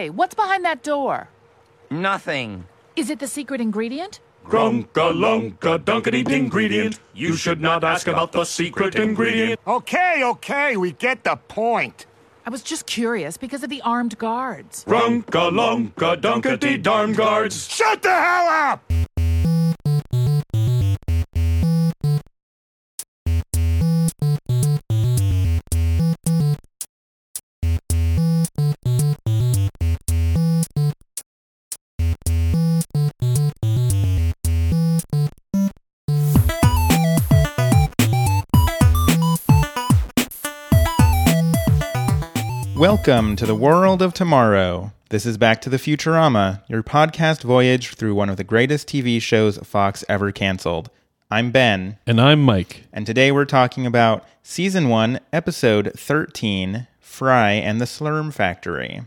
Hey, what's behind that door? Nothing. Is it the secret ingredient? Grunka lunka dunkety ingredient. You should not ask about the secret ingredient. Okay, okay, we get the point. I was just curious because of the armed guards. Grunka lunka dunkety darn guards. Shut the hell up! Welcome to the world of tomorrow. This is Back to the Futurama, your podcast voyage through one of the greatest TV shows Fox ever canceled. I'm Ben, And I'm Mike. and today we're talking about Season 1, Episode 13 Fry and the Slurm Factory.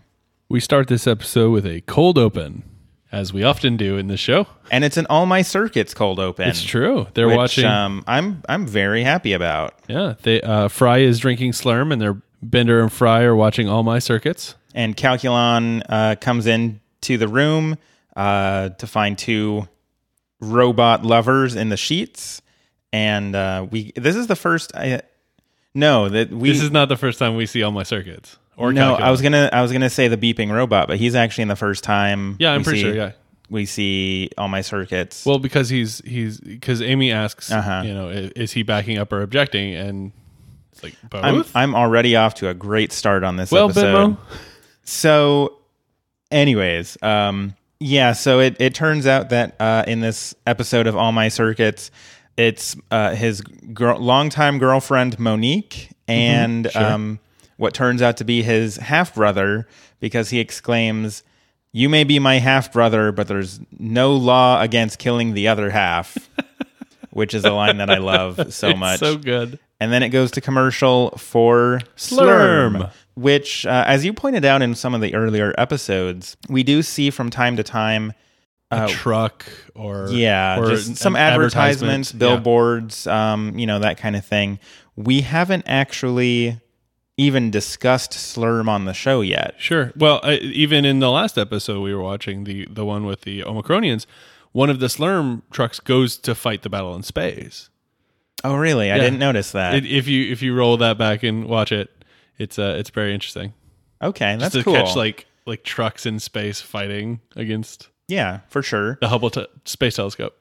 We start this episode with a cold open, as we often do in this show. And it's an All My Circuits cold open. It's true. They're which, watching. Um, I'm, I'm very happy about. yeah, they uh, Fry is drinking Slurm, and their Bender and Fry are watching all my circuits. And Calculon uh, comes in to the room uh, to find two robot lovers in the sheets. And uh, we this is the first I no that we This is not the first time we see all my circuits. Or no Calculon. I was gonna I was gonna say the beeping robot, but he's actually in the first time. Yeah, I'm pretty see- sure. Yeah. we see all my circuits. Well, because he's he's because Amy asks, Uh-huh. you know, is, is he backing up or objecting? And it's like both. I'm I'm already off to a great start on this well, episode. Benmo. So, anyways, um, yeah. So it it turns out that uh, in this episode of All My Circuits, it's uh, his girl, longtime girlfriend Monique, and sure. um, what turns out to be his half brother, because he exclaims. You may be my half brother, but there's no law against killing the other half, which is a line that I love so It's much. so good. And then it goes to commercial for Slurm. Slurm, which, uh, as you pointed out in some of the earlier episodes, we do see from time to time. A truck or Yeah, or just some advertisements, advertisement. Yeah. billboards, um, you know, that kind of thing. We haven't actually even discussed Slurm on the show yet. Sure. Well, even in the last episode we were watching, the the one with the Omicronians, one of the Slurm trucks goes to fight the battle in space. Oh, really? I Yeah. didn't notice that. It, if you if you roll that back and watch it, it's uh it's very interesting. okay, that's to cool. catch like like trucks in space fighting against yeah, for sure. the Hubble te- space telescope.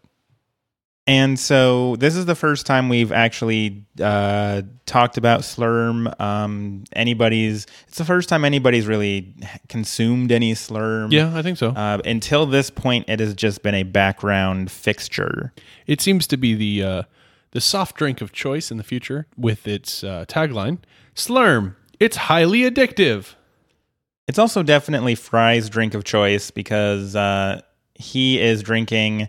And so this is the first time we've actually uh, talked about Slurm. Um, anybody's it's the first time anybody's really consumed any Slurm. Yeah, I think so. Uh, until this point, it has just been a background fixture. it seems to be the uh, the soft drink of choice in the future with its uh, tagline: "Slurm, it's highly addictive." It's also definitely Fry's drink of choice because uh, he is drinking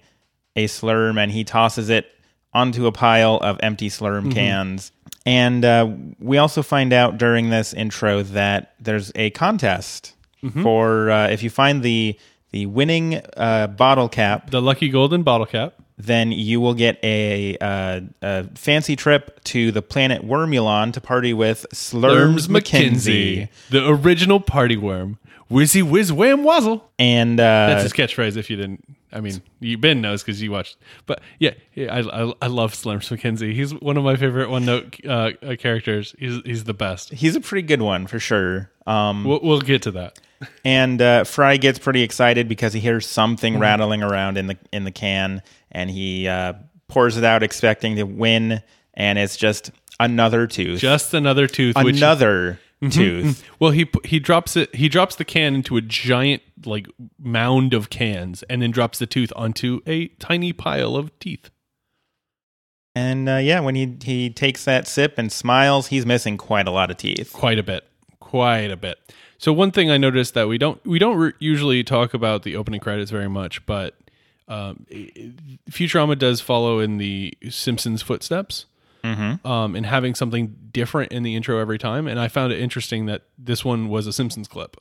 a Slurm and he tosses it onto a pile of empty Slurm cans. And uh, we also find out during this intro that there's a contest for uh, if you find the the winning uh, bottle cap, The lucky golden bottle cap. Then you will get a, uh, a fancy trip to the planet Wormulon to party with Slurms McKenzie. the original party worm. Whizzy whiz wham wazzle. And uh, That's his catchphrase. If you didn't, I mean, you Ben knows because you watched. But yeah, yeah I, I, I love Slurms McKenzie. He's one of my favorite one note uh, uh, characters. He's he's the best. he's a pretty good one for sure. Um, We'll, we'll get to that. and uh, Fry gets pretty excited because he hears something rattling around in the in the can, and he uh, pours it out, expecting to win, and it's just another tooth, Just another tooth. another tooth. Well, he he drops it. He drops the can into a giant like mound of cans, and then drops the tooth onto a tiny pile of teeth. And uh, yeah, when he he takes that sip and smiles, he's missing quite a lot of teeth. Quite a bit, quite a bit. So one thing I noticed that we don't we don't re- usually talk about the opening credits very much, but um, Futurama does follow in the Simpsons footsteps. Um, and having something different in the intro every time, and I found it interesting that this one was a Simpsons clip.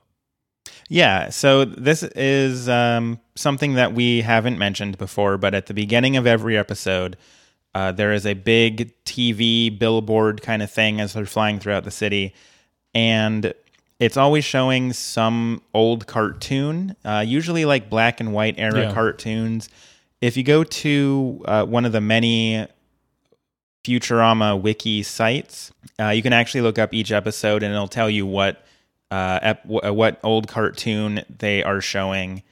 Yeah, so this is um, something that we haven't mentioned before, but at the beginning of every episode, uh, there is a big TV billboard kind of thing as they're flying throughout the city, and it's always showing some old cartoon, uh, usually like black and white era Yeah. cartoons. If you go to uh, one of the many Futurama wiki sites, uh, you can actually look up each episode and it'll tell you what uh, ep- wh- what old cartoon they are showing.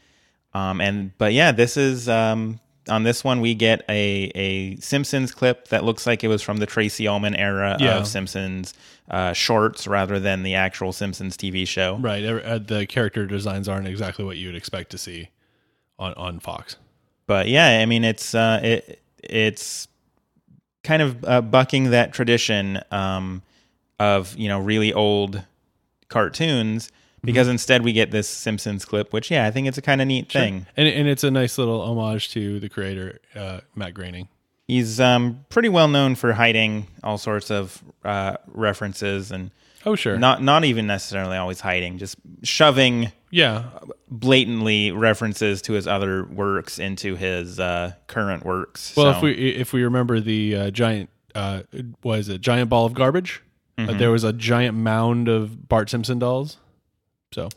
Um, and but yeah, this is um, on this one we get a a Simpsons clip that looks like it was from the Tracey Ullman era Yeah. of Simpsons uh, shorts rather than the actual Simpsons TV show. Right. Uh, the character designs aren't exactly what you would expect to see on on Fox. But yeah, I mean it's uh, it it's kind of uh, bucking that tradition um, of you know really old cartoons because instead we get this Simpsons clip, which yeah, I think it's a kind of neat thing. And and it's a nice little homage to the creator uh, Matt Groening. He's um, pretty well known for hiding all sorts of uh, references and Oh sure. not not even necessarily always hiding, just shoving yeah. blatantly references to his other works into his uh, current works. Well, So- if we if we remember the uh, giant uh, is it giant ball of garbage, Mm-hmm. uh, there was a giant mound of Bart Simpson dolls. So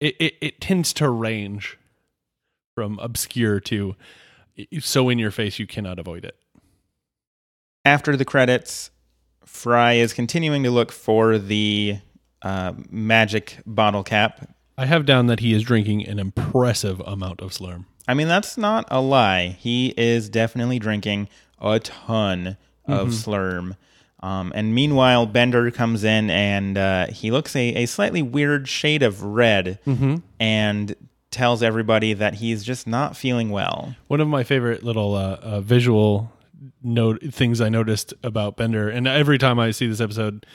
it it, it tends to range from obscure to so in your face you cannot avoid it. after the credits, Fry is continuing to look for the uh, magic bottle cap. I have down that he is drinking an impressive amount of Slurm. I mean, that's not a lie. He is definitely drinking a ton of Slurm. Um, and meanwhile, Bender comes in and uh, he looks a, a slightly weird shade of red and tells everybody that he's just not feeling well. One of my favorite little uh, uh, visual note things I noticed about Bender, and every time I see this episode,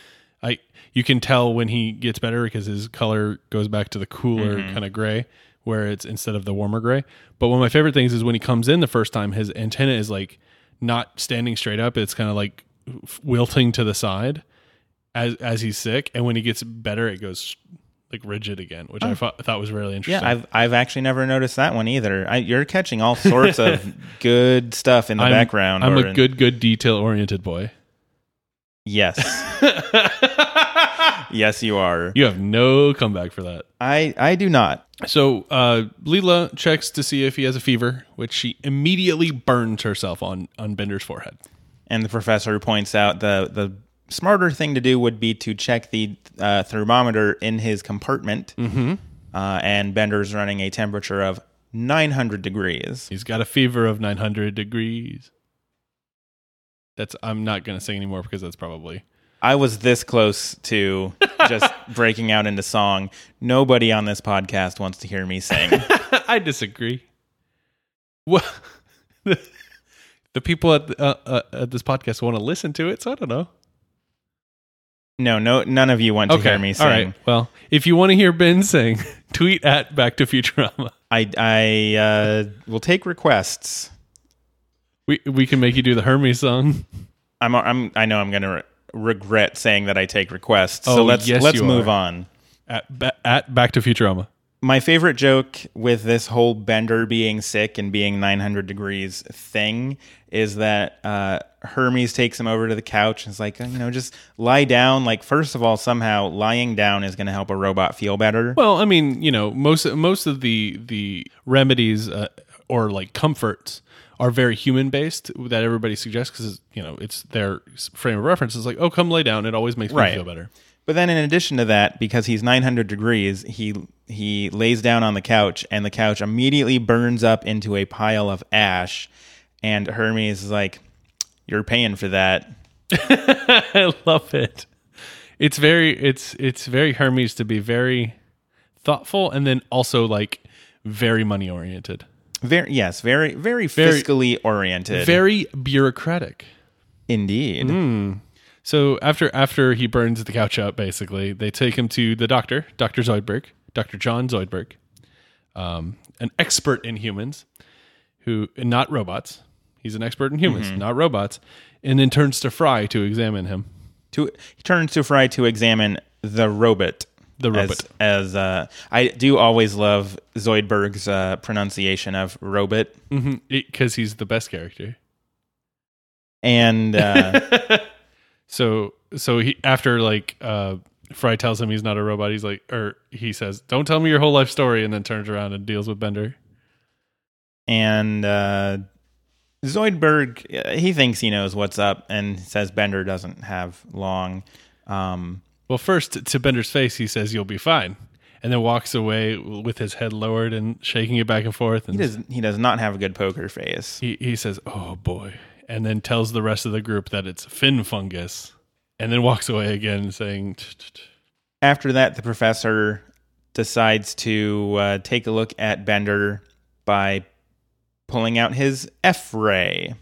I you can tell when he gets better because his color goes back to the cooler mm-hmm. kind of gray, where it's instead of the warmer gray. But one of my favorite things is when he comes in the first time, his antenna is like not standing straight up; it's kind of like wilting to the side as as he's sick, and when he gets better, it goes like rigid again, which I thought, thought was really interesting. Yeah, I've I've actually never noticed that one either. I, you're catching all sorts of good stuff in the I'm, background. I'm a in- good, good detail oriented boy. Yes. yes, you are. You have no comeback for that. I I do not. So uh, Leela checks to see if he has a fever, which she immediately burns herself on on Bender's forehead. And the professor points out the the smarter thing to do would be to check the uh, thermometer in his compartment. Mm-hmm. Uh, and Bender's running a temperature of 900 degrees. He's got a fever of 900 degrees. That's I'm not going to sing anymore because that's probably I was this close to just breaking out into song. Nobody on this podcast wants to hear me sing. I disagree. Well, the people at uh, uh, at this podcast want to listen to it, so I don't know. No, no, none of you want to hear me sing. All right. Well, if you want to hear Ben sing, tweet at Back to Futurama. I I uh, will take requests. We we can make you do the Hermes song. I'm I'm I know I'm gonna re- regret saying that I take requests. so Oh, let's yes, let's move are. on. at at Back to Futurama. My favorite joke with this whole Bender being sick and being 900 degrees thing is that uh, Hermes takes him over to the couch and is like, you know, just lie down. Like, first of all, somehow lying down is going to help a robot feel better. Well, I mean, you know, most most of the the remedies uh, or like comforts are very human based that everybody suggests because you know it's their frame of reference. It's like, oh, come lay down. It always makes me Right. feel better. But then, in addition to that, because he's 900 degrees, he he lays down on the couch, and the couch immediately burns up into a pile of ash. And Hermes is like, "You're paying for that." I love it. It's very it's it's very Hermes to be very thoughtful and then also like very money oriented, Very yes, very very, Very- fiscally oriented. very bureaucratic. indeed. Hmm. So after after he burns the couch up, basically, they take him to the doctor, Doctor Zoidberg, Doctor John Zoidberg, um, an expert in humans, who not robots. He's an expert in humans, not robots, and then turns to Fry to examine him. To he turns to Fry to examine the robot. The robot. as uh, I do always love Zoidberg's uh, pronunciation of robot, because he's the best character. and uh, So so he after like uh Fry tells him he's not a robot. He's like, or he says, "Don't tell me your whole life story," and then turns around and deals with Bender. And uh, Zoidberg, uh, he thinks he knows what's up and says Bender doesn't have long. Um, Well, first to Bender's face, he says, "You'll be fine," and then walks away with his head lowered and shaking it back and forth. And he does he does not have a good poker face. he, he says, "Oh boy," and then tells the rest of the group that it's fin fungus, and then walks away again, saying. After that, the professor decides to uh, take a look at Bender by pulling out his F ray.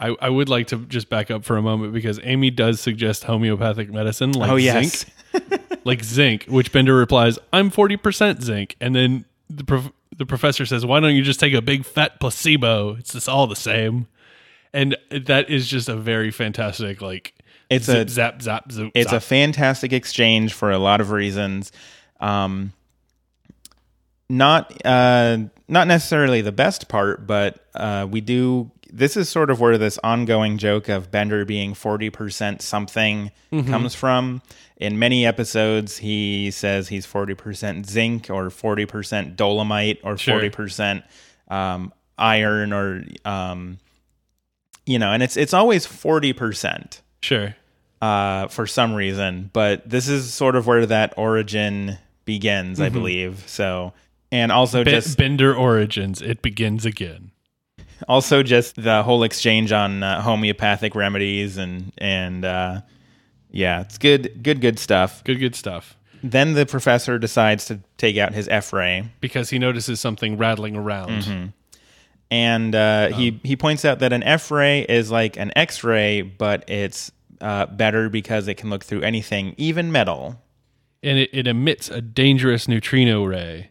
I, I would like to just back up for a moment because Amy does suggest homeopathic medicine like oh yes, zinc, like zinc, which Bender replies, "I'm forty percent zinc," and then the prof- the professor says, "Why don't you just take a big fat placebo? It's just all the same." And that is just a very fantastic like It's zip, a- zap zap zap. it's a fantastic exchange for a lot of reasons. Um, not uh, not necessarily the best part, but uh, we do. This is sort of where this ongoing joke of Bender being forty percent something Mm-hmm. comes from. In many episodes, he says he's forty percent zinc or forty percent dolomite or Sure. forty percent um, iron or um, you know, and it's it's always forty percent sure. uh, for some reason. But this is sort of where that origin begins, I believe. So, and also Ben- just Bender origins. It begins again. also just the whole exchange on uh, homeopathic remedies and and uh, yeah, it's good, good, good stuff. Good good stuff. Then the professor decides to take out his F ray. Because he notices something rattling around. Mm-hmm. And uh, he he points out that an F ray is like an X ray, but it's uh, better because it can look through anything, even metal. and it, it emits a dangerous neutrino ray.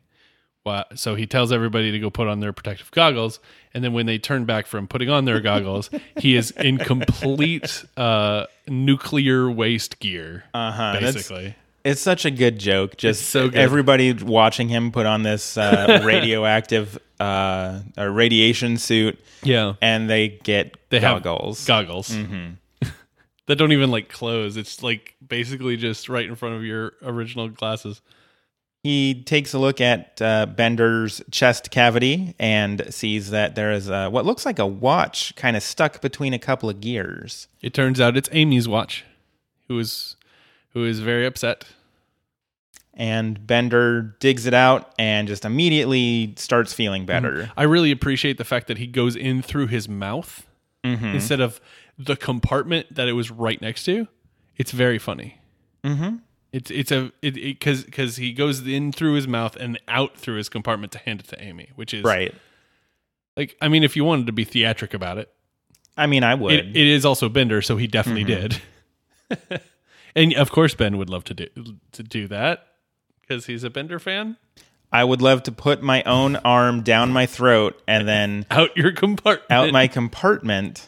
So he tells everybody to go put on their protective goggles, and then when they turn back from putting on their goggles, he is in complete uh, nuclear waste gear. Uh-huh, that's- basically. It's such a good joke. Just so good. everybody watching him put on this uh, radioactive uh, or radiation suit, Yeah, and they get they goggles. have goggles that don't even like close. It's like basically just right in front of your original glasses. he takes a look at uh, Bender's chest cavity and sees that there is a, what looks like a watch kind of stuck between a couple of gears. It turns out it's Amy's watch, who is who is very upset. And Bender digs it out and just immediately starts feeling mm-hmm. better. I really appreciate the fact that he goes in through his mouth mm-hmm. instead of the compartment that it was right next to. It's very funny. Mm-hmm. It's it's a it because because he goes in through his mouth and out through his compartment to hand it to Amy, which is Right. Like I mean, if you wanted to be theatric about it, I mean, I would. it, it is also Bender, so he definitely mm-hmm. did. and of course, Ben would love to do to do that because he's a Bender fan. I would love to put my own arm down my throat and then Out your compartment, out my compartment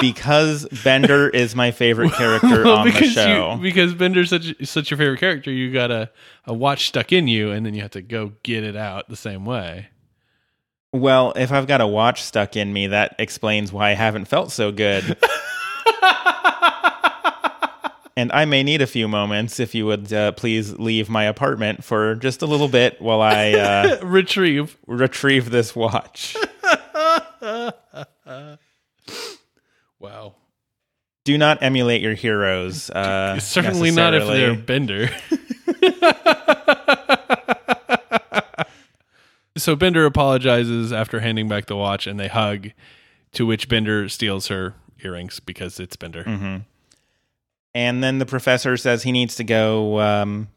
because Bender is my favorite character Well, on the show. You, because Bender's such such your favorite character, you got a, a watch stuck in you, and then you have to go get it out the same way. well, if I've got a watch stuck in me, that explains why I haven't felt so good. and I may need a few moments if you would uh, please leave my apartment for just a little bit while I uh, Retrieve. retrieve this watch. Wow. Do not emulate your heroes. Uh, Certainly not if they're. Bender. so Bender apologizes after handing back the watch, and they hug. To which Bender steals her earrings because it's Bender. Mm-hmm. And then the professor says he needs to go um,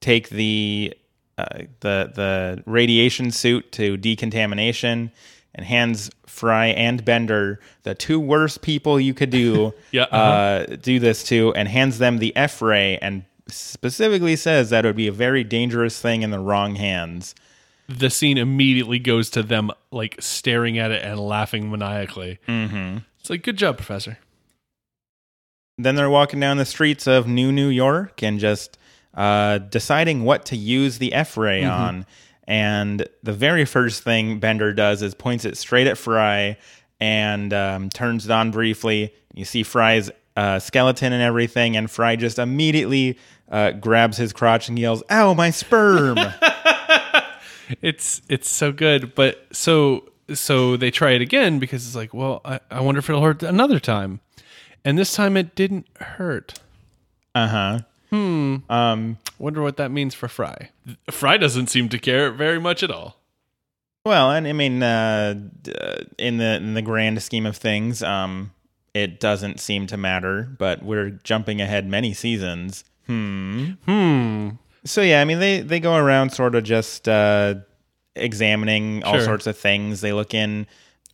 take the uh, the the radiation suit to decontamination and hands Fry and Bender the two worst people you could do Yeah, uh, do this to and hands them the F ray and specifically says that it would be a very dangerous thing in the wrong hands. The scene immediately goes to them like staring at it and laughing maniacally. Mm-hmm. It's like, good job, Professor. Then they're walking down the streets of New New York and just uh, deciding what to use the F ray on. And the very first thing Bender does is points it straight at Fry and um, turns it on briefly. You see Fry's uh, skeleton and everything. And Fry just immediately uh, grabs his crotch and yells, "Ow, my sperm!" It's it's so good, but so so they try it again because it's like, well, I, I wonder if it'll hurt another time, and this time it didn't hurt. uh huh. Hmm. Um, Wonder what that means for Fry. Fry doesn't seem to care very much at all. Well, and I mean, uh, uh, in the in the grand scheme of things, um, it doesn't seem to matter. But we're jumping ahead many seasons. Hmm. Hmm. So yeah, I mean, they they go around sort of just uh, examining all Sure. sorts of things. They look in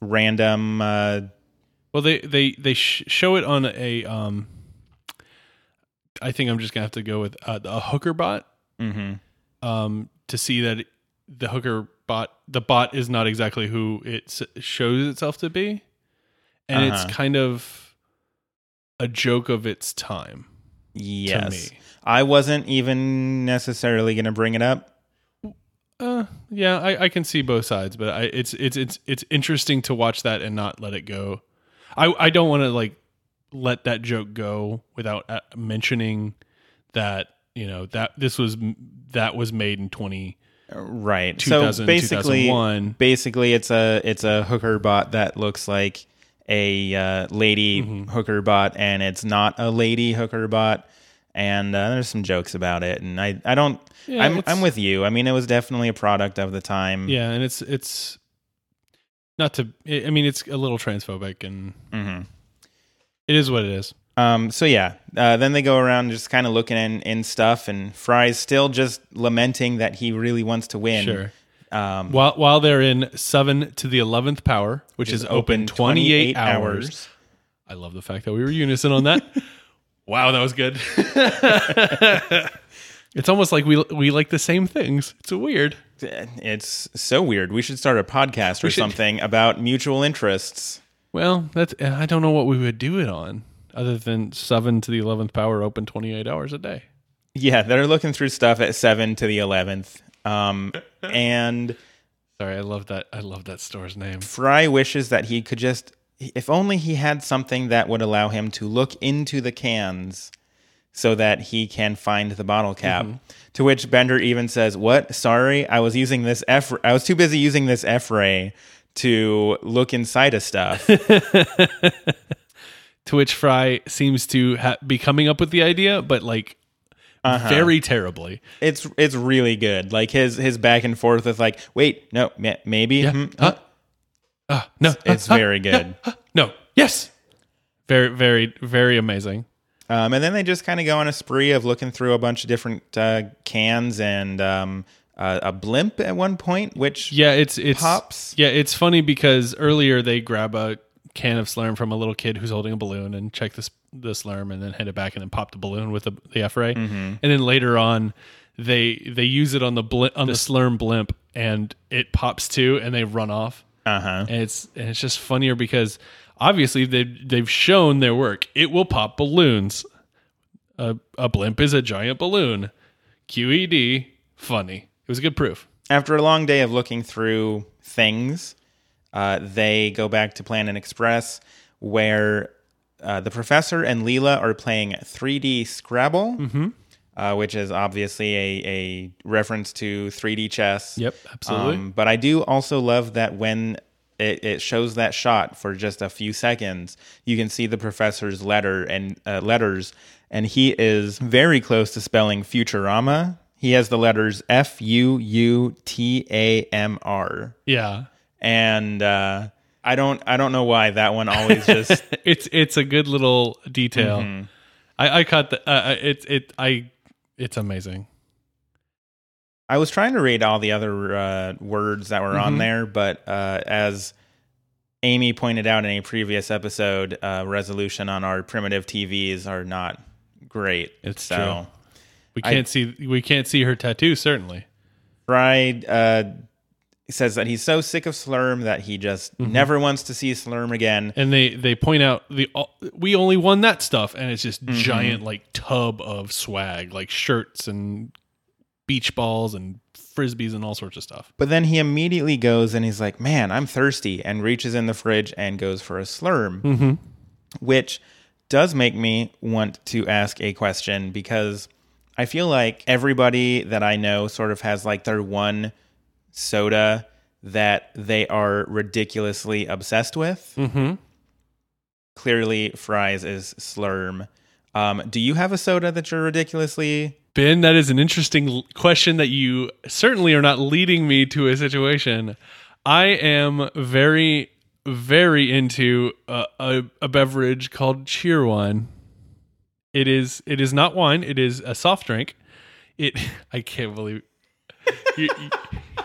random. Uh, Well, they they they sh- show it on a um. I think I'm just gonna have to go with uh, a hooker bot. mhm. um, to see that the hooker bot, the bot is not exactly who it s- shows itself to be, and Uh-huh. it's kind of a joke of its time. Yes, me. I wasn't even necessarily going to bring it up. Uh, yeah, I, I can see both sides, but I, it's it's it's it's interesting to watch that and not let it go. I I don't want to like let that joke go without uh, mentioning that you know that this was that was made in twenty. Right. 2000, so basically, 2001. basically, it's a it's a hooker bot that looks like a uh, lady Mm-hmm. hooker bot, and it's not a lady hooker bot. And uh, there's some jokes about it, and I I don't. Yeah, I'm I'm with you. I mean, it was definitely a product of the time. Yeah, and it's it's not to. I mean, it's a little transphobic, and Mhm. it is what it is. Um. So yeah. Uh, then they go around just kind of looking in in stuff, and Fry's still just lamenting that he really wants to win. Sure. Um. While while they're in seven to the eleventh power, which is open twenty eight hours. I love the fact that we were unison on that. wow, that was good. it's almost like we we like the same things. It's weird. It's so weird. We should start a podcast or something about mutual interests. Well, that's I don't know what we would do it on other than seven to the eleventh power, open twenty eight hours a day. Yeah, they're looking through stuff at seven to the eleventh. Um, and Sorry, I love that. I love that store's name. Fry wishes that he could just, if only he had something that would allow him to look into the cans, so that he can find the bottle cap. To which Bender even says, "What? Sorry, I was using this F. I was too busy using this F ray to look inside of stuff." To which Fry seems to ha- be coming up with the idea, but like very terribly. it's it's really good. Like his his back and forth with like, wait, no, ma- maybe. hmm, Huh? Uh, no, It's huh, very good. no, yes, very, very, very amazing. Um, and then they just kind of go on a spree of looking through a bunch of different uh, cans and um, uh, a blimp at one point, which Yeah, it's it's Pops. Yeah, it's funny because earlier they grab a can of Slurm from a little kid who's holding a balloon and check this the Slurm and then hand it back and then pop the balloon with the, the F ray, Mm-hmm. and then later on they they use it on the blimp, on the Slurm blimp and it pops too and they run off. uh huh. and it's and it's just funnier because obviously they've they've shown their work. It will pop balloons. A a blimp is a giant balloon. QED, funny. It was a good proof. After a long day of looking through things, uh, they go back to Planet Express, where uh, the professor and Leela are playing 3D Scrabble, Mm-hmm. uh, which is obviously a, a reference to 3D chess. Yep, absolutely. Um, but I do also love that when it, it shows that shot for just a few seconds, you can see the professor's letter and uh, letters, and he is very close to spelling Futurama. He has the letters F U U T A M R, Yeah. and uh, I don't I don't know why that one always just It's it's a good little detail. Mm-hmm. I I caught the uh, it it I it's amazing. I was trying to read all the other uh, words that were on there, but uh, as Amy pointed out in a previous episode, uh, resolution on our primitive TVs are not great. It's so. true. We can't see we can't see her tattoo certainly. Fry uh, says that he's so sick of Slurm that he just Mm-hmm. never wants to see Slurm again. and they they point out the we only won that stuff and it's Mm-hmm. just giant like tub of swag like shirts and beach balls and frisbees and all sorts of stuff But then he immediately goes and he's like, "Man, I'm thirsty," and reaches in the fridge and goes for a Slurm, Mm-hmm. which does make me want to ask a question because I feel like everybody that I know sort of has like their one soda that they are ridiculously obsessed with. Mm-hmm. Clearly, Fry's is Slurm. Um, do you have a soda that you're ridiculously? Ben, that is an interesting question that you certainly are not leading me to a situation. I am very, very into a, a, a beverage called Cheerwine. It is it is not wine. It is a soft drink. It I can't believe you,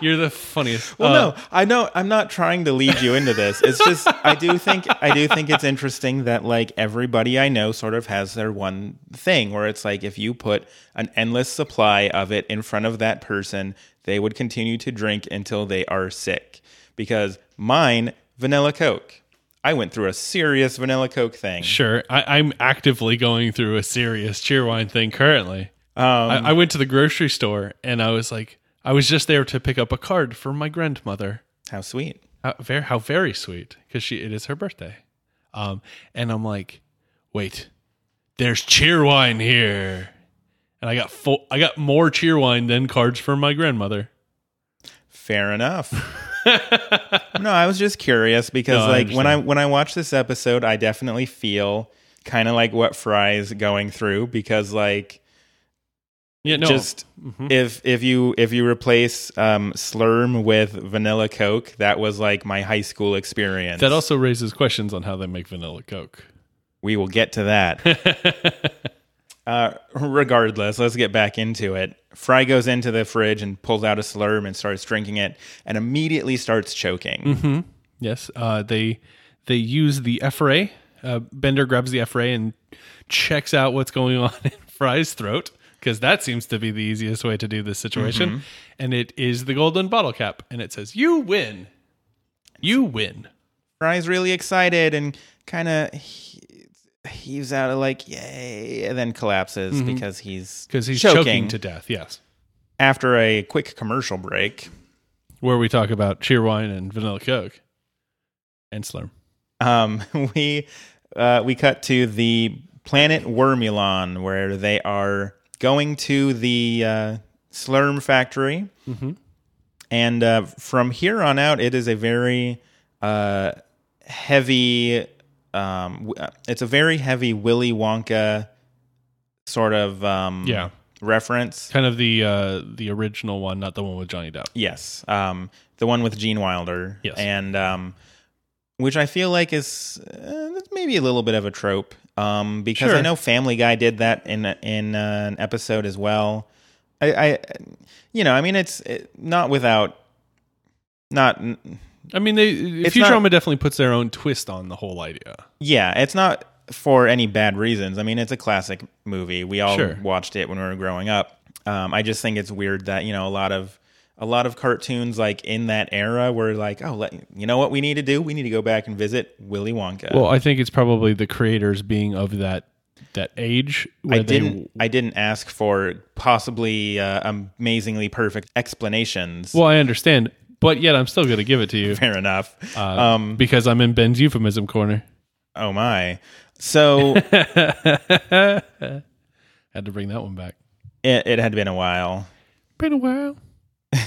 you're the funniest. Well, Uh, no, I know. I'm not trying to lead you into this. It's just I do think I do think it's interesting that like everybody I know sort of has their one thing where it's like if you put an endless supply of it in front of that person, they would continue to drink until they are sick. Because mine, vanilla Coke. I went through a serious vanilla Coke thing. Sure, I, I'm actively going through a serious Cheerwine thing currently. Um, I, I went to the grocery store and I was like, I was just there to pick up a card for my grandmother. how sweet. How very, how very sweet because she it is her birthday. Um, and I'm like, wait, there's Cheerwine here, and I got full, I got more Cheerwine than cards for my grandmother. Fair enough. no, I was just curious because No, I like when I when I watch this episode, I definitely feel kind of like what Fry's going through because like Yeah, no, just if if you if you replace um, Slurm with vanilla Coke, that was like my high school experience. that also raises questions on how they make vanilla Coke. we will get to that. uh, regardless, let's get back into it. Fry goes into the fridge and pulls out a Slurm and starts drinking it, and immediately starts choking. Yes, uh, they they use the F ray. Uh, Bender grabs the F ray and checks out what's going on in Fry's throat because that seems to be the easiest way to do this situation. And it is the golden bottle cap, and it says, "You win, you win." Fry's really excited and kind of heaves out of like yay, and then collapses because he's Because he's choking. to death. Yes, After a quick commercial break, where we talk about Cheerwine and vanilla Coke and Slurm. um, we uh, we cut to the planet Wormulon where they are going to the uh, Slurm factory, and uh, from here on out, it is a very uh, heavy. Um, uh, it's a very heavy Willy Wonka sort of um, Yeah. reference. Kind of the uh, the original one, not the one with Johnny Depp. Yes, um, the one with Gene Wilder. Yes. and um, which I feel like is uh, maybe a little bit of a trope. Um, because I know Family Guy did that in in uh, an episode as well. I, I you know, I mean, it's it, not without, not I mean, they Futurama not- definitely puts their own twist on the whole idea. yeah, it's not for any bad reasons. I mean, it's a classic movie. We all Sure. watched it when we were growing up. Um, I just think it's weird that you know a lot of a lot of cartoons like in that era were like, oh, let, you know what we need to do? We need to go back and visit Willy Wonka. Well, I think it's probably the creators being of that that age. Where I didn't. I didn't ask for possibly uh, amazingly perfect explanations. Well, I understand, but yet I'm still going to give it to you Fair enough. uh, um, because I'm in Ben's euphemism corner. oh my. So Had to bring that one back. it, it had been a while. Been a while.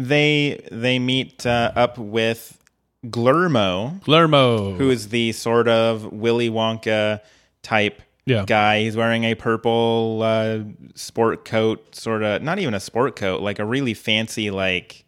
They they meet uh, up with Glurmo, Lermo. who is the sort of Willy Wonka type Yeah. guy. He's wearing a purple uh, sport coat, sort of not even a sport coat, like a really fancy like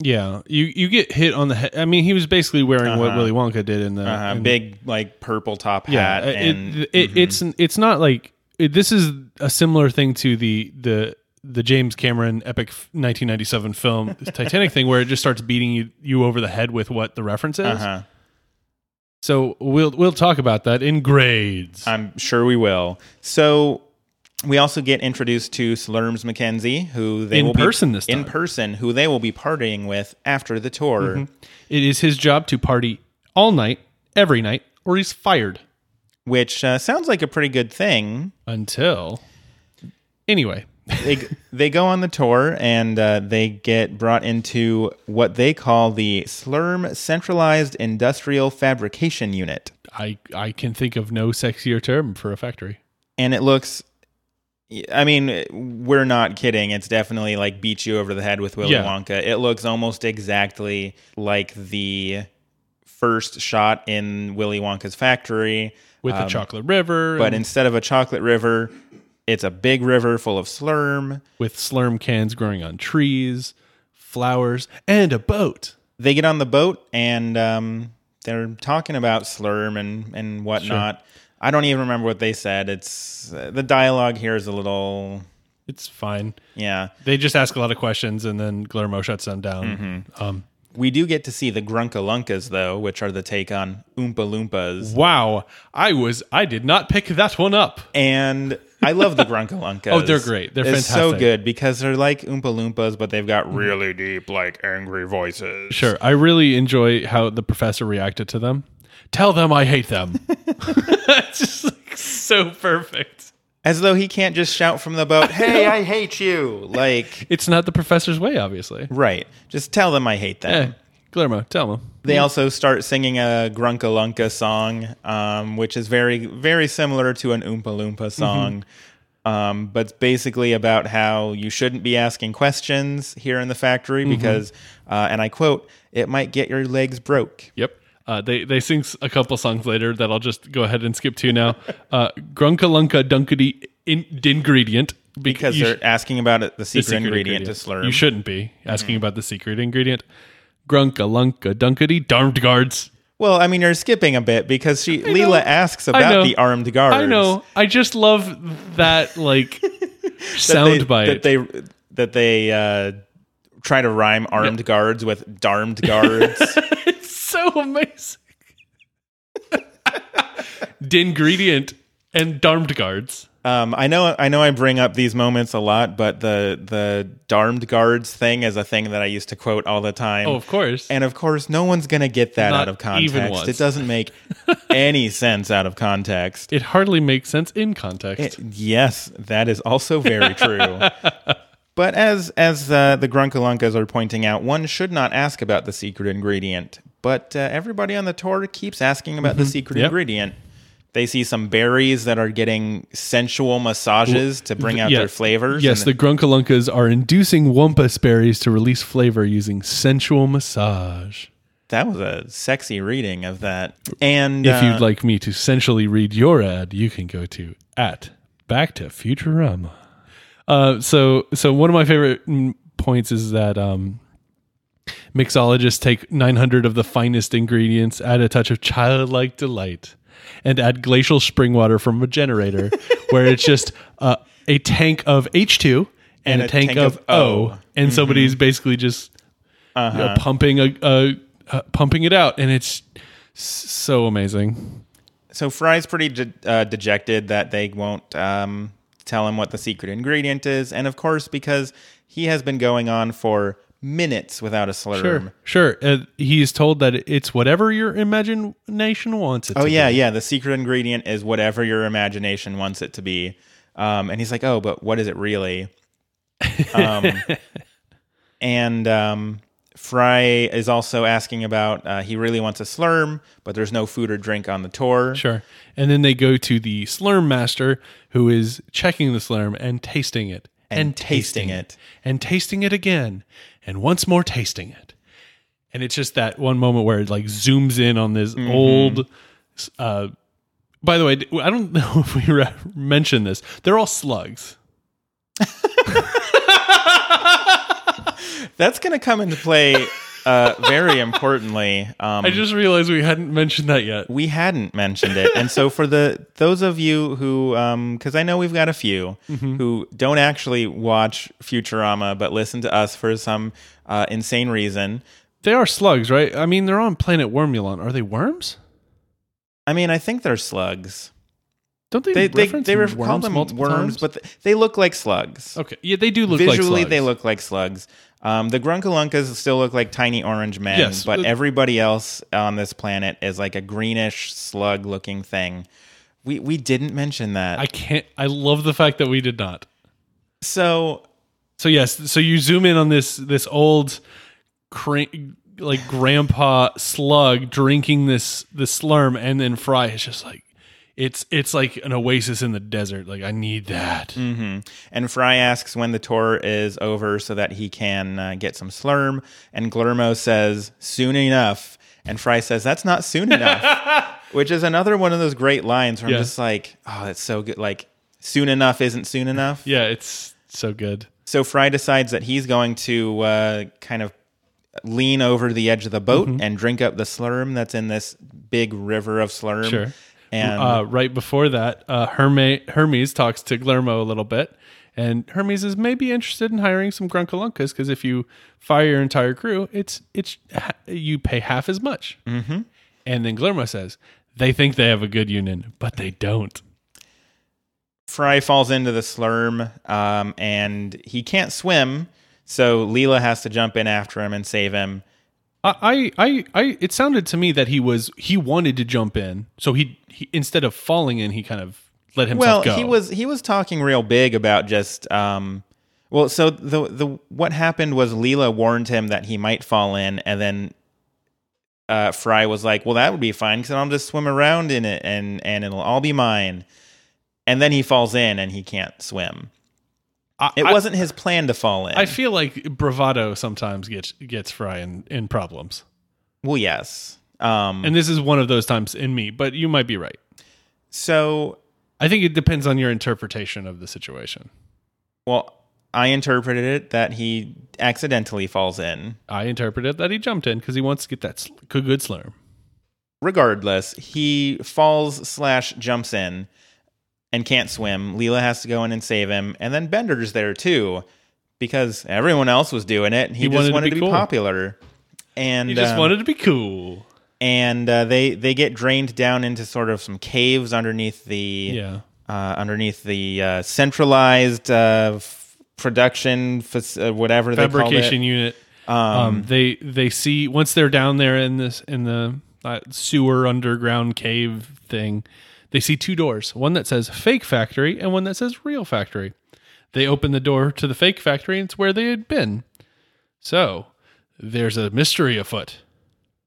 Yeah, you you get hit on the head. I mean, he was basically wearing what Uh-huh. Willy Wonka did in the uh, in- big like purple top yeah. hat. it, and mm-hmm. it's it's not like it, this is a similar thing to the the the James Cameron epic 1997 film Titanic thing, where it just starts beating you, you over the head with what the reference is. uh-huh. So we'll we'll talk about that in grades. I'm sure we will. So we also get introduced to Slurms McKenzie, who they In will person be, this in person, who they will be partying with after the tour. It is his job to party all night, every night, or he's fired. Which uh, sounds like a pretty good thing. Until anyway, they they go on the tour and uh, they get brought into what they call the Slurm Centralized Industrial Fabrication Unit, I I can think of no sexier term for a factory. and it looks. I mean, we're not kidding. It's definitely like beat you over the head with Willy Yeah. Wonka. It looks almost exactly like the first shot in Willy Wonka's factory. With a chocolate river, Um, But instead of a chocolate river, it's a big river full of slurm. with slurm cans growing on trees, flowers, and a boat. They get on the boat and um, they're talking about slurm and, and whatnot. I don't even remember what they said. It's uh, the dialogue here is a little, It's fine. yeah. They just ask a lot of questions, and then Glurmo shuts them down. Mm-hmm. Um, We do get to see the Grunkalunkas though, which are the take on Oompa Loompas. wow, I was I did not pick that one up. And I love the Grunkalunkas. Oh, they're great. They're it's so good because they're like Oompa Loompas, but they've got really deep, like angry voices. Sure, I really enjoy how the professor reacted to them. Tell them I hate them. it's just like so perfect. As though he can't just shout from the boat, "Hey, I hate you!" Like, It's not the professor's way, obviously. right? Just tell them I hate them. Eh, Glurmo, tell them. They also start singing a Grunkalunka song, um, which is very, very similar to an Oompa Loompa song. Um, but it's basically about how you shouldn't be asking questions here in the factory because, uh, and I quote, "It might get your legs broke." Yep. Uh, they they sing a couple songs later that I'll just go ahead and skip to now. Uh, Grunkalunka Dunkity in, ingredient Because they're sh- asking about it, the the secret, ingredient, to slurm. You shouldn't be asking about the secret ingredient. Grunkalunka Dunkity darned guards. Well, I mean, you're skipping a bit because she Leela asks about the armed guards. I know. I just love that like that sound bite. that they that they uh, try to rhyme armed guards with darmed guards. so amazing. Dingredient and darmed guards. um, I know, I know, I bring up these moments a lot, but the the darmed guards thing is a thing that I used to quote all the time. Oh, of course. And of course, no one's gonna get that Not out of even context. once. It doesn't make any sense out of context. it hardly makes sense in context. Yes, that is also very true. But as as uh, the Grunkalunkas are pointing out, one should not ask about the secret ingredient. But uh, everybody on the tour keeps asking about the secret Yep. ingredient. They see some berries that are getting sensual massages to bring out Yeah. their flavors. Yes, the Grunkalunkas are inducing Wumpus berries to release flavor using sensual massage. that was a sexy reading of that. And If uh, you'd like me to sensually read your ad, you can go to at Back to Futurama. Uh, so, so one of my favorite mm, points is that um, mixologists take 900 of the finest ingredients, add a touch of childlike delight, and add glacial spring water from a generator, where it's just uh, a tank of H2 and, a, tank, of, O, and somebody's basically just you know, pumping a, a uh, pumping it out, and it's so amazing. so Fry's pretty de- uh, dejected that they won't um, tell him what the secret ingredient is, and of course because he has been going on for minutes without a slurm. Sure, sure. Uh, he is told that it's whatever your imagination wants it. Oh to yeah, be. yeah. The secret ingredient is whatever your imagination wants it to be. Um, and he's like, "Oh, but what is it really?" Um, and um, Fry is also asking about. Uh, he really wants a slurm, but there's no food or drink on the tour. sure. And then they go to the Slurm Master, who is checking the Slurm and tasting it, And tasting it. and tasting it again, and once more tasting it. And it's just that one moment where it like zooms in on this Mm-hmm. old. Uh, by the way, I don't know if we re- mentioned this. They're all slugs. That's going to come into play uh, very importantly. Um, I just realized we hadn't mentioned that yet. we hadn't mentioned it and so for the those of you who um because i know we've got a few Mm-hmm. who don't actually watch futurama but listen to us for some uh, insane reason They are slugs, right? I mean, they're on planet Wormulon. Are they worms? i mean i think they're slugs Don't they? they they, they worms call them worms times? but th- they look like slugs okay, yeah, they do look visually like slugs. they look like slugs um, the grunkalunkas still look like tiny orange men Yes, but uh, everybody else on this planet is like a greenish slug looking thing we we didn't mention that I can't. I love the fact that we did not. So So yes, so you zoom in on this this old like grandpa slug drinking this this slurm and then Fry is just like it's it's like an oasis in the desert. Like I need that. And Fry asks when the tour is over so that he can uh, get some slurm. And Glurmo says, soon enough. And Fry says, that's not soon enough. Which is another one of those great lines where Yeah. I'm just like, oh, it's so good. Like, soon enough isn't soon enough. Yeah, it's so good. So Fry decides that he's going to uh, kind of lean over the edge of the boat Mm-hmm. and drink up the slurm that's in this big river of slurm. Sure. And uh, right before that, uh, Herme- Hermes talks to Glurmo a little bit, and Hermes is maybe interested in hiring some Grunkalunkas because if you fire your entire crew, it's it's you pay half as much. Mm-hmm. And then Glurmo says they think they have a good union, but they don't. Fry falls into the slurm um, and he can't swim. So Leela has to jump in after him and save him. I, I, I, it sounded to me that he was he wanted to jump in, so he, he instead of falling in, he kind of let Well, himself go. Well he was he was talking real big about just um, well, so the the what happened was Leela warned him that he might fall in, and then uh, Fry was like, "Well, that would be fine because I'll just swim around in it, and and it'll all be mine." And then he falls in, and he can't swim. I, It I- wasn't his plan to fall in. I feel like bravado sometimes gets gets Fry in, in problems. well, yes. Um, And this is one of those times in me, but you might be right. so I think it depends on your interpretation of the situation. Well, I interpreted it that he accidentally falls in. I interpreted that he jumped in because he wants to get that sl- good good slurm. Regardless, he falls slash jumps in and can't swim. Leela has to go in and save him, and then Bender's there too because everyone else was doing it. And he, He just wanted to be to be, cool. popular. And He just um, wanted to be cool. and uh, they they get drained down into sort of some caves underneath the Yeah. uh, underneath the uh, centralized uh, f- production fac- uh, whatever they call Fabrication it. unit. Um, they they see once they're down there in this in the uh, sewer underground cave thing, they see two doors. One that says fake factory and one that says real factory. They open the door to the fake factory and it's where they had been. So there's a mystery afoot.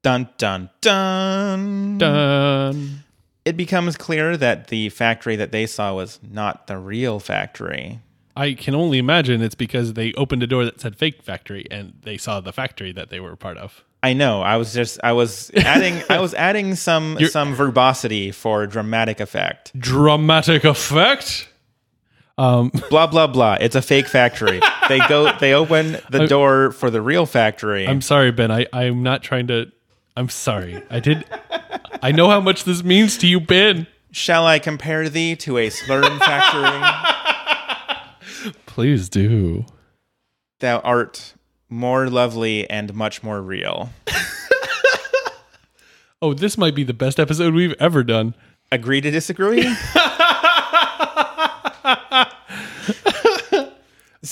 Dun dun dun. Dun. It becomes clear that the factory that they saw was not the real factory. I can only imagine it's because they opened a door that said fake factory and they saw the factory that they were part of. I know. I was just I was adding I was adding some You're- some verbosity for dramatic effect. Dramatic effect. Um Blah blah blah. It's a fake factory. they go they open the door for the real factory. I'm sorry, Ben. I, I'm not trying to. I'm sorry. I did. I know how much this means to you, Ben. Shall I compare thee to a slurm factory? Please do. Thou art more lovely and much more real. Oh, this might be the best episode we've ever done. Agree to disagree?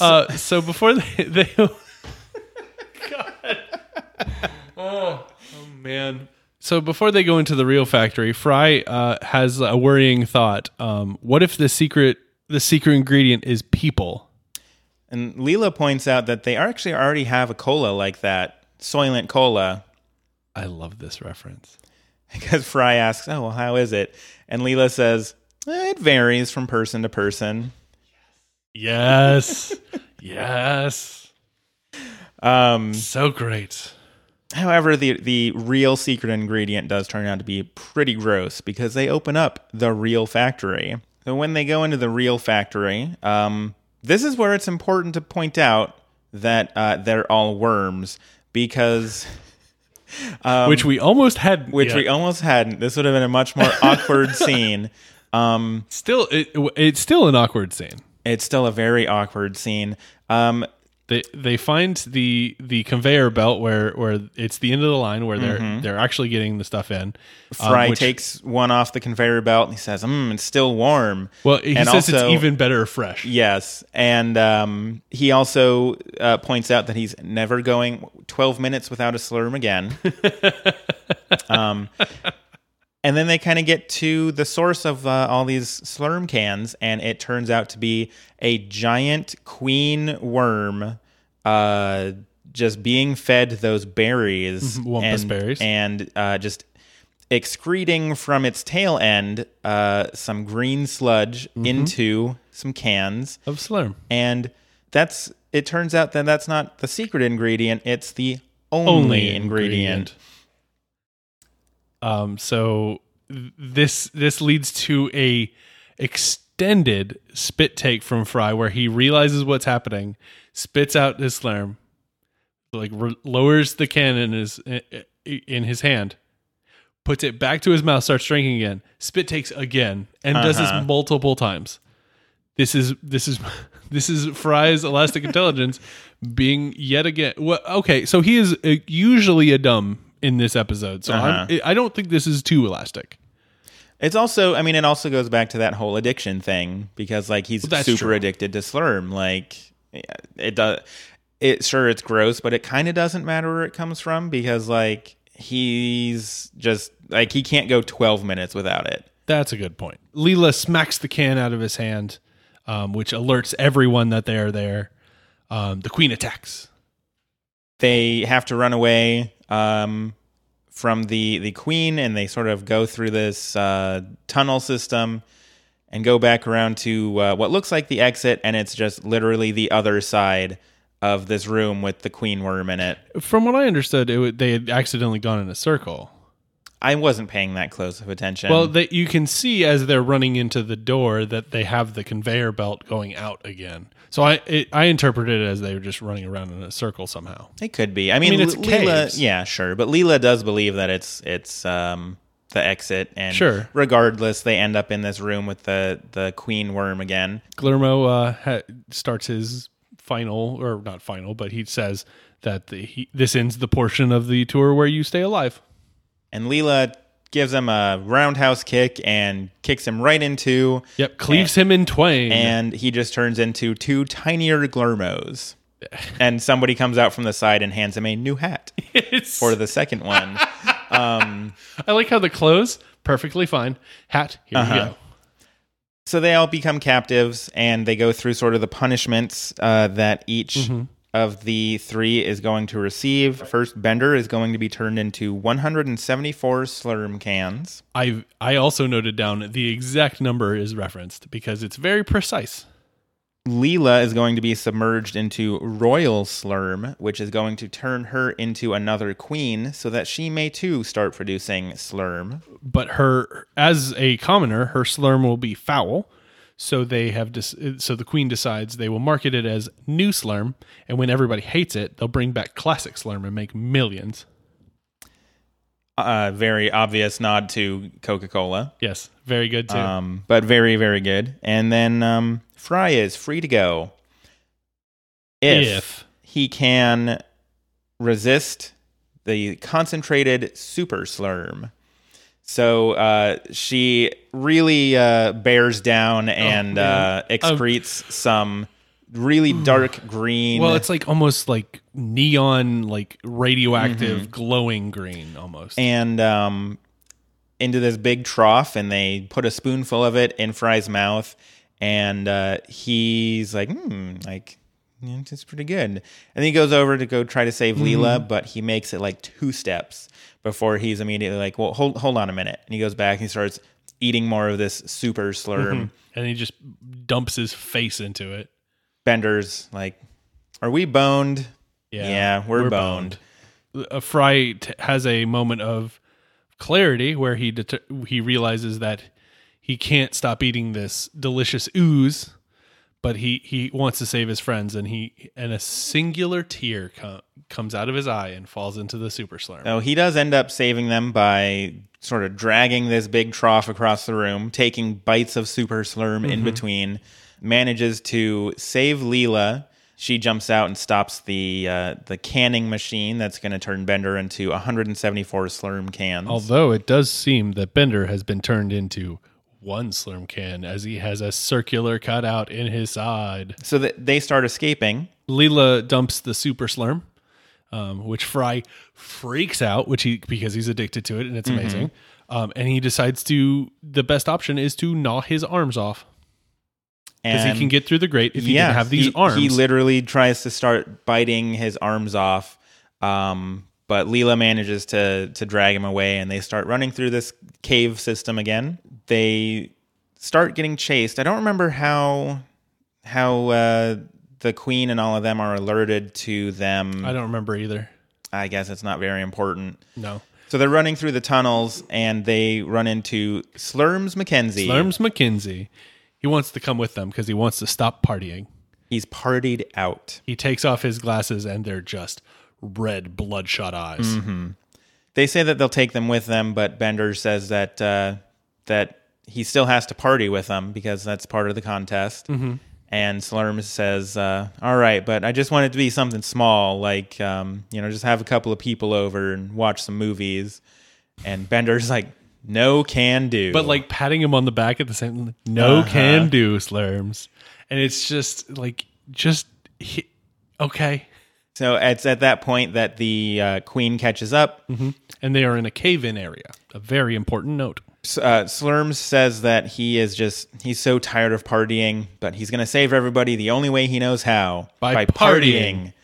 Uh, so before they, they God. Oh, oh man. So before they go into the real factory, Fry uh, has a worrying thought. Um, what if the secret the secret ingredient is people? And Leela points out that they actually already have a cola like that, Soylent Cola, I love this reference. because Fry asks, "Oh, well, how is it?" And Leela says, "Eh, "It varies from person to person." Yes. yes. Um, So great. however, the the real secret ingredient does turn out to be pretty gross because they open up the real factory. So when they go into the real factory, um, this is where it's important to point out that uh, they're all worms because which we almost had. which yeah. we almost hadn't. This would have been a much more awkward scene. Um, still it, it's still an awkward scene. it's still a very awkward scene. Um, They they find the the conveyor belt where where it's the end of the line where they're they're actually getting the stuff in. um, Mm-hmm. Fry which- takes one off the conveyor belt and he says, "Hmm, it's still warm." well. He and says also- it's even better fresh. Yes, and um, he also uh, points out that he's never going 12 minutes without a slurm again. um, And then they kind of get to the source of uh, all these slurm cans, and it turns out to be a giant queen worm uh, just being fed those berries. And, berries. And uh, just excreting from its tail end uh, some green sludge into some cans. Of Slurm. And that's, it turns out that that's not the secret ingredient, it's the only, Only ingredient. Um, so this this leads to a extended spit take from Fry where he realizes what's happening, spits out his slurm, like re- lowers the can in his in his hand, puts it back to his mouth, starts drinking again, spit takes again, and does Uh-huh. this multiple times. This is this is this is Fry's elastic intelligence being yet again. Well, okay, so he is uh, usually a dumb in this episode, so I'm, Uh-huh. I don't think this is too elastic. It's also, I mean, it also goes back to that whole addiction thing because, like, he's that's super true. addicted to Slurm. Like, it does. It sure it's gross, but it kind of doesn't matter where it comes from because, like, he's just like he can't go twelve minutes without it. That's a good point. Leela smacks the can out of his hand, um, which alerts everyone that they are there. Um, the queen attacks. They have to run away um, from the the queen, and they sort of go through this uh, tunnel system and go back around to uh, what looks like the exit, and it's just literally the other side of this room with the queen worm in it. From what I understood, it, would- they had accidentally gone in a circle. I wasn't paying that close of attention. Well, that you can see as they're running into the door that they have the conveyor belt going out again. So I it, I interpreted it as they were just running around in a circle somehow. it could be. I mean, mean, it's L- Leela, yeah, sure, but Leela does believe that it's it's um, the exit, and Sure. regardless, they end up in this room with the the queen worm again. Glurmo uh, ha- starts his final, or not final, but he says that the, he, this ends the portion of the tour where you stay alive. And Leela gives him a roundhouse kick and kicks him right into, Yep, cleaves him in twain. and he just turns into two tinier Glurmos. and somebody comes out from the side and hands him a new hat for the second one. I like how the clothes perfectly fine. Hat, here Uh-huh. you go. so they all become captives, and they go through sort of the punishments uh, that each Mm-hmm. Of the three is going to receive. First, Bender is going to be turned into 174 Slurm cans. I I also noted down the exact number is referenced because it's very precise. Leela is going to be submerged into royal slurm, which is going to turn her into another queen so that she may too start producing slurm. But her, as a commoner, her slurm will be foul. So they have so the queen decides they will market it as new slurm, and when everybody hates it, they'll bring back classic slurm and make millions. Uh, very obvious nod to Coca Cola, Yes, very good too. um, but very, very good. And then um, Fry is free to go if, If. he can resist the concentrated super slurm. So uh, she really uh, bears down and uh, excretes some really dark green. well, it's like almost like neon, like radioactive, glowing green, almost. and um, into this big trough, and they put a spoonful of it in Fry's mouth, and uh, he's like, "Hmm, like it's pretty good." And then he goes over to go try to save Leela, but he makes it like two steps before he's immediately like, "Well, hold hold on a minute," and he goes back and he starts eating more of this super slurm. Mm-hmm. and he just dumps his face into it. Bender's like, "Are we boned?" Yeah, Yeah, we're, boned. a Fry t- has a moment of clarity where he det- he realizes that he can't stop eating this delicious ooze, but he he wants to save his friends, and he and a singular tear co- comes out of his eye and falls into the super slurm. Oh, he does end up saving them by sort of dragging this big trough across the room, taking bites of super slurm in between, manages to save Leela. She jumps out and stops the uh, the canning machine that's going to turn Bender into 174 slurm cans. Although it does seem that Bender has been turned into one slurm can as he has a circular cutout in his side. so that they start escaping. Leela dumps the super slurm, um, which Fry freaks out, which he because he's addicted to it and it's amazing. Um, and he decides to the best option is to gnaw his arms off because he can get through the grate if he yeah, didn't have these he, arms. He literally tries to start biting his arms off, um, but Leela manages to to drag him away, and they start running through this cave system again. They start getting chased. I don't remember how how uh, the queen and all of them are alerted to them. I don't remember either. I guess it's not very important. No. So they're running through the tunnels, and they run into Slurms McKenzie. Slurms McKenzie. He wants to come with them because he wants to stop partying. He's partied out. He takes off his glasses and they're just red, bloodshot eyes. they say that they'll take them with them, but Bender says that uh, that he still has to party with them because that's part of the contest. Mm-hmm. And Slurms says, uh, "All right, but I just want it to be something small, like um, you know, just have a couple of people over and watch some movies." And Bender's like, "No can do." But like patting him on the back at the same time. No Uh-huh. can do, Slurms. And it's just like, just, he, okay. So it's at that point that the uh, queen catches up. And they are in a cave in area. A very important note. Uh, Slurms says that he is just he's so tired of partying, but he's gonna save everybody the only way he knows how By partying.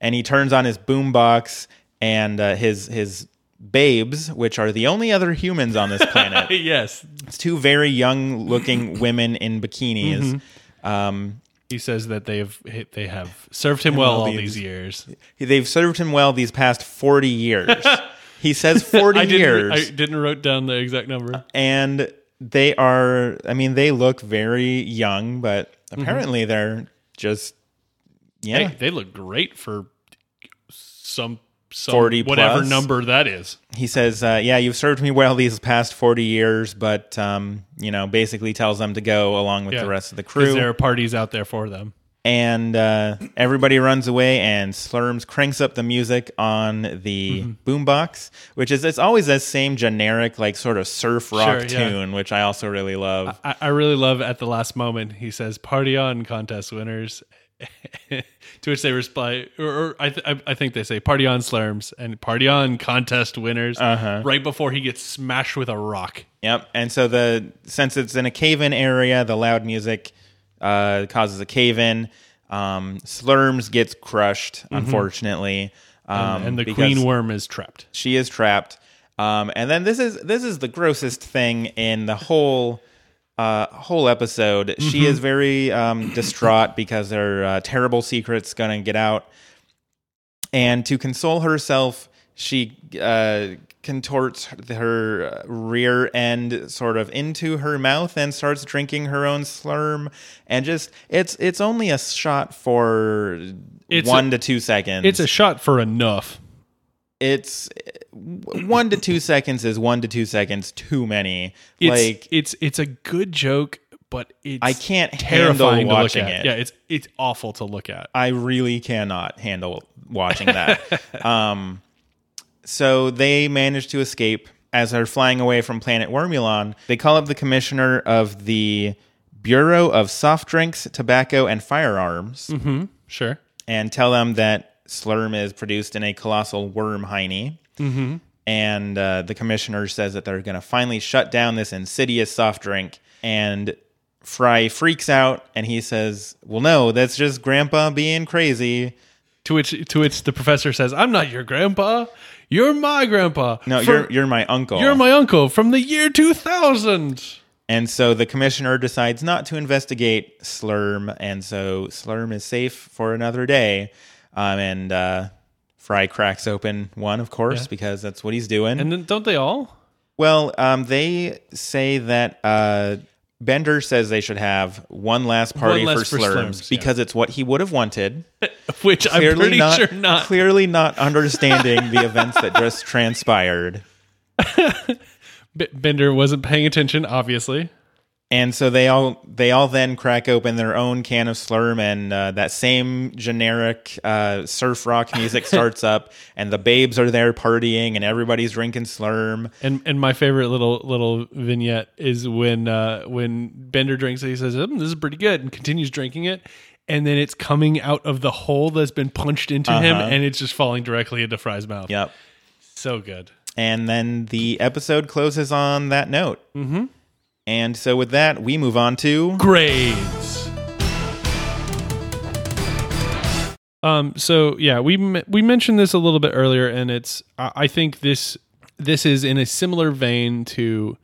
And he turns on his boombox and uh, his his babes, which are the only other humans on this planet. yes. it's two very young looking women in bikinis. Mm-hmm. Um, He says that they have they have served him well all all these- these years. they've served him well these past forty years. he says forty I years. I didn't wrote down the exact number. and they are i mean they look very young but apparently mm-hmm. they're just yeah Hey, they look great for some, some 40 whatever plus. number that is. he says uh, yeah you've served me well these past 40 years but um, you know basically tells them to go along with Yeah. the rest of the crew there are parties out there for them. and uh, everybody runs away and slurms cranks up the music on the Mm-hmm. boombox which is it's always that same generic like sort of surf rock Sure, yeah. tune which i also really love I, I really love at the last moment he says "Party on, contest winners," to which they reply, or, or I, th- I think they say "Party on, Slurms" and "Party on, contest winners." Uh-huh. Right before he gets smashed with a rock. Yep. And so the since it's in a cave-in area, the loud music uh, causes a cave-in. Um, Slurms gets crushed, unfortunately, um, Mm-hmm. and the queen worm is trapped. she is trapped. Um, and then this is this is the grossest thing in the whole uh, whole episode. She Mm-hmm. is very um, distraught because her uh, terrible secret's gonna get out. And to console herself, she uh, contorts her rear end sort of into her mouth and starts drinking her own slurm. And just it's it's only a shot for It's one a- to two seconds. It's a shot for enough. It's one to two seconds is one to two seconds too many. It's, like it's it's a good joke, but it's I can't terrifying handle to look watching at. it. Yeah, it's it's awful to look at. I really cannot handle watching that. um, so they manage to escape as they're flying away from planet Wormulon. They call up the commissioner of the Bureau of Soft Drinks, Tobacco, and Firearms Sure. and tell them that Slurm is produced in a colossal worm hiney. Mm-hmm. And uh, the commissioner says that they're going to finally shut down this insidious soft drink. And Fry freaks out and he says, Well, no, that's just Grandpa being crazy. To which to which the professor says, "I'm not your grandpa. You're my grandpa. No, From- you're, you're my uncle. You're my uncle from the year 2000. and so the commissioner decides not to investigate Slurm. And so Slurm is safe for another day. Um, and uh, Fry cracks open one, of course, because that's what he's doing. And then don't they all? Well, um, they say that uh, Bender says they should have one last party One for, for Slurms, Slurms, yeah. because it's what he would have wanted. Which I'm pretty not, sure not. Clearly not understanding the events that just transpired. Bender wasn't paying attention, obviously. And so they all they all then crack open their own can of Slurm, and uh, that same generic uh, surf rock music starts up, and the babes are there partying, and everybody's drinking Slurm. And and my favorite little little vignette is when uh, when Bender drinks it, he says, mm, "This is pretty good," and continues drinking it, and then it's coming out of the hole that's been punched into him, Uh-huh. and it's just falling directly into Fry's mouth. Yep. so good. And then the episode closes on that note. Mm-hmm. And so with that, we move on to grades. Um. So yeah, we we mentioned this a little bit earlier, and it's I I think this this is in a similar vein to,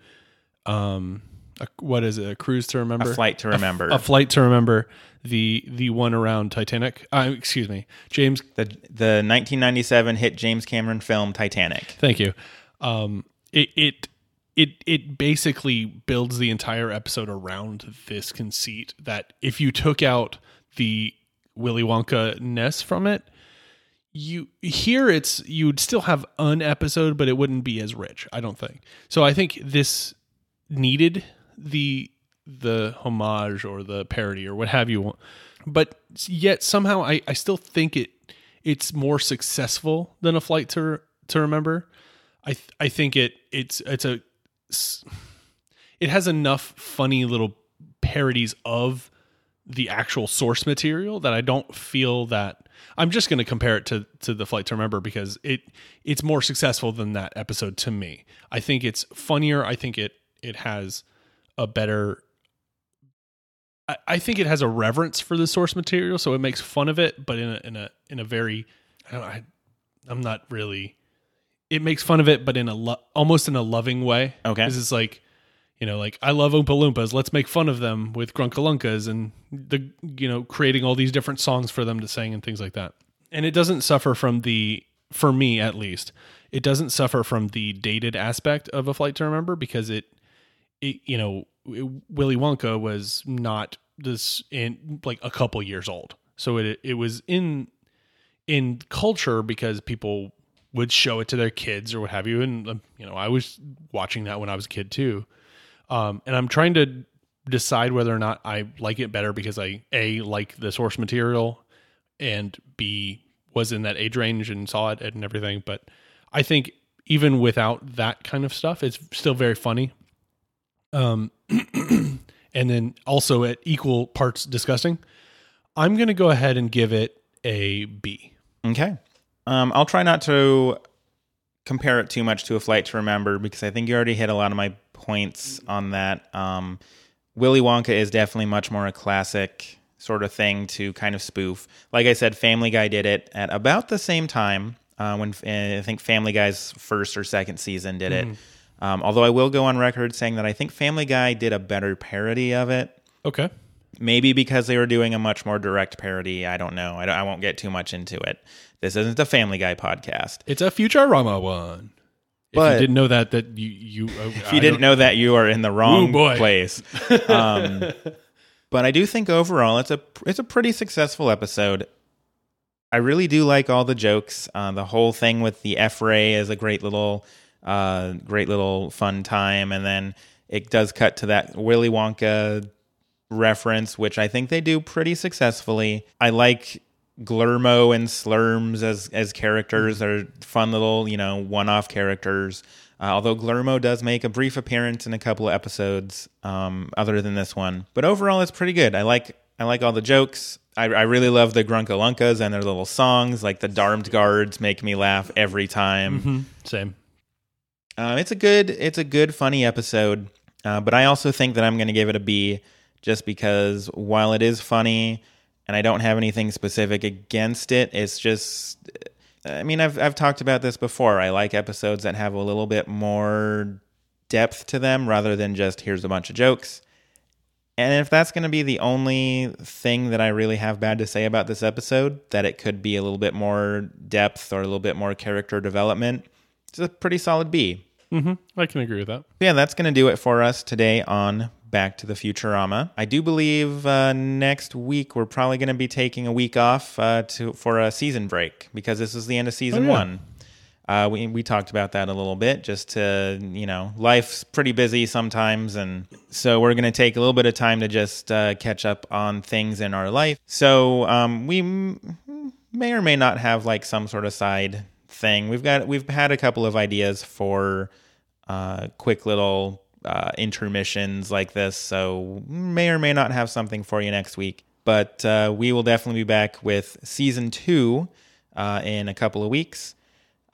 um, a, what is it? A cruise to remember, A Flight to Remember. a flight to remember. The the one around Titanic. Uh, excuse me, James. the the 1997 hit James Cameron film Titanic. Thank you. Um. It it. It, it basically builds the entire episode around this conceit that if you took out the Willy Wonka ness from it, you here it's you'd still have an episode, but it wouldn't be as rich. I don't think so. I think this needed the the homage or the parody or what have you, but yet somehow I I still think it it's more successful than a flight to to remember. I th- I think it it's it's a it has enough funny little parodies of the actual source material that I don't feel that I'm just going to compare it to to the flight to remember because it it's more successful than that episode to me. I think it's funnier. I think it it has a better I, think it has a reverence for the source material, so it makes fun of it, but in a in a in a very I don't I, I'm not really it makes fun of it, but in a lo- almost in a loving way. Okay. because it's like you know, like I love Oompa Loompas. Let's make fun of them with Grunkalunkas and the you know creating all these different songs for them to sing and things like that. And it doesn't suffer from the for me at least it doesn't suffer from the dated aspect of a flight to remember because it it you know it, Willy Wonka was not this in like a couple years old, so it it was in in culture because people would show it to their kids or what have you. And um, you know i was watching that when i was a kid too. Um, and i'm trying to decide whether or not i like it better because i a like the source material and b was in that age range and saw it and everything. But i think even without that kind of stuff it's still very funny. Um and then also at equal parts disgusting. I'm going to go ahead and give it a b. Okay. Um, I'll try not to compare it too much to a flight to remember because I think you already hit a lot of my points on that. Um, Willy Wonka is definitely much more a classic sort of thing to kind of spoof. Like I said, Family Guy did it at about the same time uh, when uh, I think Family Guy's first or second season did it. Um, although I will go on record saying that I think Family Guy did a better parody of it. okay Maybe because they were doing a much more direct parody. I don't know. I, don't, I won't get too much into it. This isn't a Family Guy podcast. It's a Futurama one. If you didn't know that, that you you uh, If you didn't know that, you are in the wrong Ooh, boy. place. Um, but I do think overall, it's a it's a pretty successful episode. I really do like all the jokes. Uh, the whole thing with the F ray is a great little, uh, great little fun time, and then it does cut to that Willy Wonka reference, which I think they do pretty successfully. I like Glurmo and Slurms as as characters. They're fun little, you know, one off characters. Uh, although Glurmo does make a brief appearance in a couple of episodes, um, other than this one. But overall, it's pretty good. I like I like all the jokes. I, I really love the Grunkalunkas and their little songs. Like the Darmed Guards make me laugh every time. same. Uh, it's a good, it's a good, funny episode. Uh, but I also think that I'm going to give it a B, just because while it is funny, and I don't have anything specific against it, it's just. I mean, I've I've talked about this before. I like episodes that have a little bit more depth to them rather than just here's a bunch of jokes. And if that's going to be the only thing that I really have bad to say about this episode, that it could be a little bit more depth or a little bit more character development, it's a pretty solid B. hmm I can agree with that. Yeah, that's going to do it for us today on Back to the Futurama. I do believe uh, next week we're probably going to be taking a week off uh, to for a season break because this is the end of season Oh, yeah. one. Uh, we we talked about that a little bit, just to you know, life's pretty busy sometimes, and so we're going to take a little bit of time to just uh, catch up on things in our life. So um, we m- may or may not have like some sort of side thing. We've got we've had a couple of ideas for uh, quick little uh, intermissions like this, so may or may not have something for you next week. But uh, we will definitely be back with season two uh, in a couple of weeks.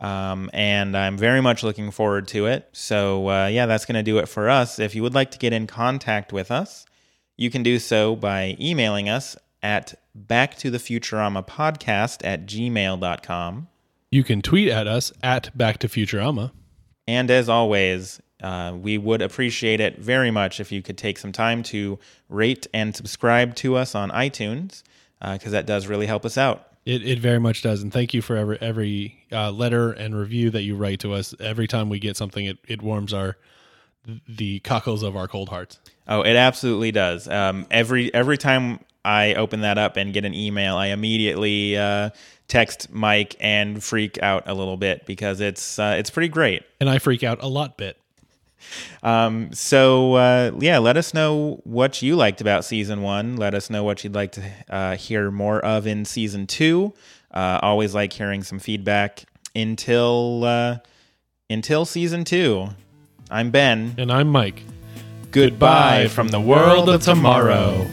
Um, and I'm very much looking forward to it. So, uh, yeah, that's going to do it for us. If you would like to get in contact with us, you can do so by emailing us at backtothefuturama podcast at gmail.com. You can tweet at us at Back to Futurama. And as always, uh, we would appreciate it very much if you could take some time to rate and subscribe to us on iTunes, because uh, that does really help us out. It, it very much does. And thank you for every, every uh, letter and review that you write to us. Every time we get something, it, it warms our the cockles of our cold hearts. Oh, it absolutely does. Um, every every time I open that up and get an email, I immediately uh, text Mike and freak out a little bit because it's uh, it's pretty great. And I freak out a lot bit. Um, so uh, yeah, let us know what you liked about season one. Let us know what you'd like to uh, hear more of in season two. Uh, always like hearing some feedback. Until uh, until season two, I'm Ben, and I'm Mike. Goodbye, Goodbye from the world of tomorrow.